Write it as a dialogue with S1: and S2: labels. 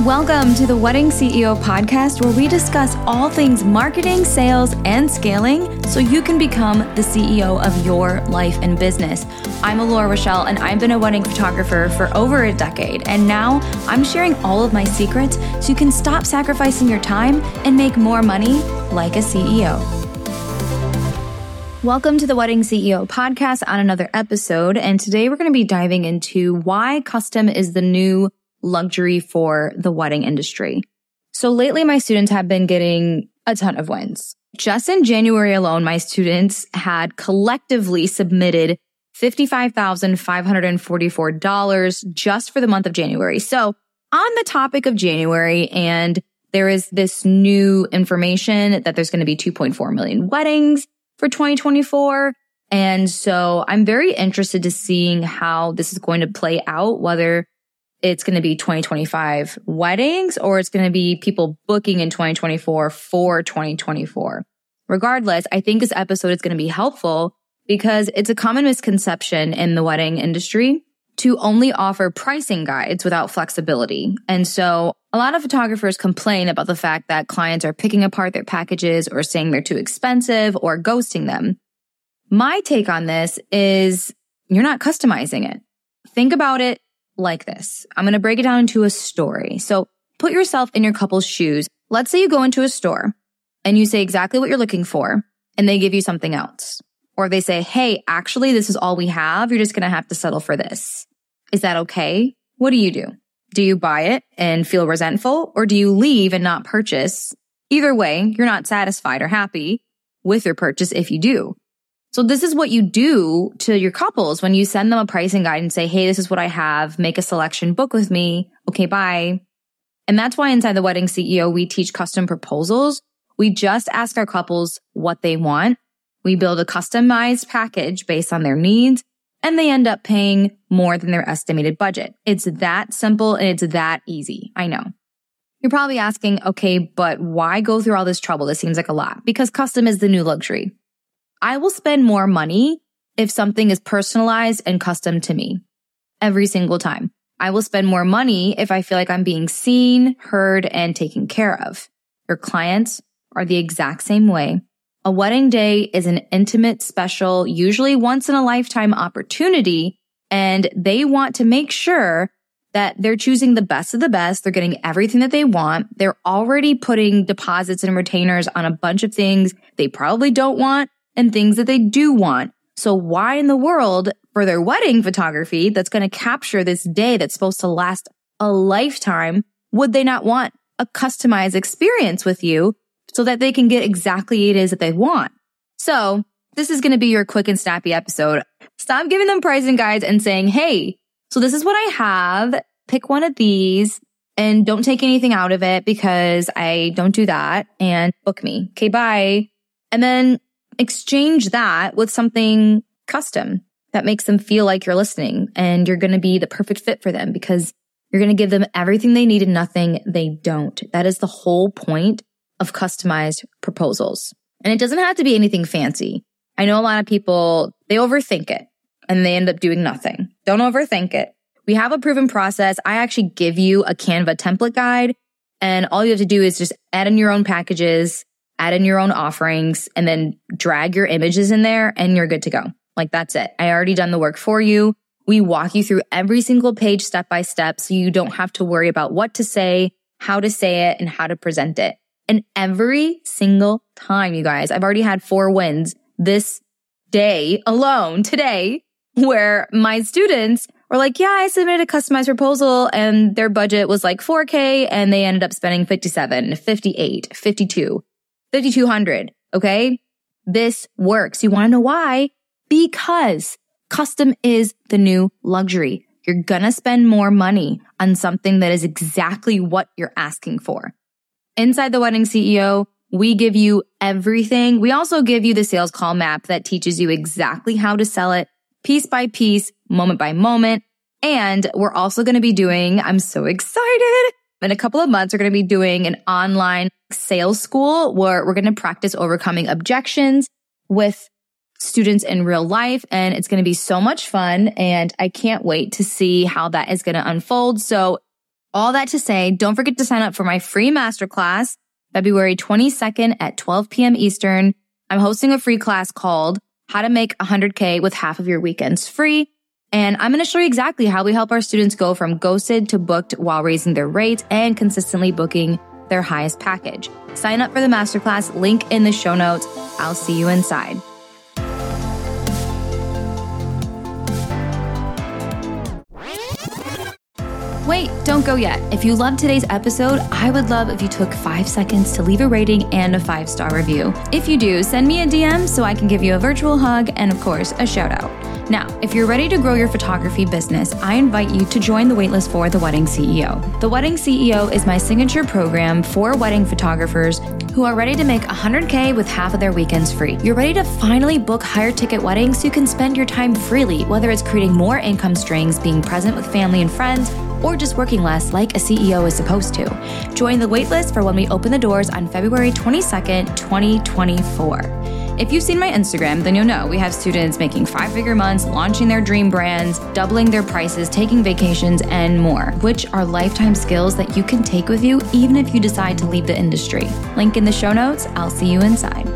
S1: Welcome to the Wedding CEO podcast, where we discuss all things marketing, sales, and scaling so you can become the CEO of your life and business. I'm Alora Rochelle, and I've been a wedding photographer for over a decade. And now I'm sharing all of my secrets so you can stop sacrificing your time and make more money like a CEO. Welcome to the Wedding CEO podcast on another episode. And today we're going to be diving into why custom is the new luxury for the wedding industry. So lately, my students have been getting a ton of wins. Just in January alone, my students had collectively submitted $55,544 just for the month of January. So on the topic of January, and there is this new information that there's going to be 2.4 million weddings for 2024. And so I'm very interested to seeing how this is going to play out, whether it's going to be 2025 weddings or it's going to be people booking in 2024 for 2024. Regardless, I think this episode is going to be helpful because it's a common misconception in the wedding industry to only offer pricing guides without flexibility. And so a lot of photographers complain about the fact that clients are picking apart their packages or saying they're too expensive or ghosting them. My take on this is you're not customizing it. Think about it like this. I'm going to break it down into a story. So put yourself in your couple's shoes. Let's say you go into a store and you say exactly what you're looking for and they give you something else. Or they say, Hey, actually, this is all we have. You're just going to have to settle for this. Is that okay? What do you do? Do you buy it and feel resentful or do you leave and not purchase? Either way, you're not satisfied or happy with your purchase if you do. So this is what you do to your couples when you send them a pricing guide and say, Hey, this is what I have. Make a selection, book with me. Okay, bye. And that's why inside the wedding CEO, we teach custom proposals. We just ask our couples what they want. We build a customized package based on their needs and they end up paying more than their estimated budget. It's that simple and it's that easy. I know. You're probably asking, okay, but why go through all this trouble? This seems like a lot because custom is the new luxury. I will spend more money if something is personalized and custom to me every single time. I will spend more money if I feel like I'm being seen, heard, and taken care of. Your clients are the exact same way. A wedding day is an intimate, special, usually once in a lifetime opportunity, and they want to make sure that they're choosing the best of the best. They're getting everything that they want. They're already putting deposits and retainers on a bunch of things they probably don't want and things that they do want. So why in the world for their wedding photography that's going to capture this day that's supposed to last a lifetime would they not want a customized experience with you so that they can get exactly it is that they want? So this is going to be your quick and snappy episode. Stop giving them pricing guides and saying, Hey, so this is what I have. Pick one of these and don't take anything out of it because I don't do that and book me. Okay. Bye. And then exchange that with something custom that makes them feel like you're listening and you're going to be the perfect fit for them because you're going to give them everything they need and nothing they don't. That is the whole point of customized proposals. And it doesn't have to be anything fancy. I know a lot of people, they overthink it and they end up doing nothing. Don't overthink it. We have a proven process. I actually give you a Canva template guide and all you have to do is just add in your own packages add in your own offerings, and then drag your images in there and you're good to go. Like that's it. I already done the work for you. We walk you through every single page step by step so you don't have to worry about what to say, how to say it, and how to present it. And every single time, you guys, I've already had four wins this day alone today where my students were like, yeah, I submitted a customized proposal and their budget was like 4K and they ended up spending 57, 58, 52. 5200. Okay. This works. You want to know why? Because custom is the new luxury. You're going to spend more money on something that is exactly what you're asking for. Inside the wedding CEO, we give you everything. We also give you the sales call map that teaches you exactly how to sell it piece by piece, moment by moment. And we're also going to be doing, I'm so excited in a couple of months, we're going to be doing an online sales school where we're going to practice overcoming objections with students in real life. And it's going to be so much fun. And I can't wait to see how that is going to unfold. So All that to say, don't forget to sign up for my free masterclass February 22nd at 12 p.m. Eastern. I'm hosting a free class called How to Make 100K with Half of Your Weekends Free. And I'm going to show you exactly how we help our students go from ghosted to booked while raising their rates and consistently booking their highest package. Sign up for the masterclass, link in the show notes. I'll see you inside. Don't go yet. If you loved today's episode, I would love if you took five seconds to leave a rating and a five star review. If you do, send me a DM so I can give you a virtual hug and, of course, a shout out. Now, if you're ready to grow your photography business, I invite you to join the waitlist for The Wedding CEO. The Wedding CEO is my signature program for wedding photographers who are ready to make 100K with half of their weekends free. You're ready to finally book higher ticket weddings so you can spend your time freely, whether it's creating more income streams, being present with family and friends, or just working less like a CEO is supposed to. Join the waitlist for when we open the doors on February 22nd, 2024. If you've seen my Instagram, then you'll know we have students making five figure months, launching their dream brands, doubling their prices, taking vacations, and more, which are lifetime skills that you can take with you even if you decide to leave the industry. Link in the show notes. I'll see you inside.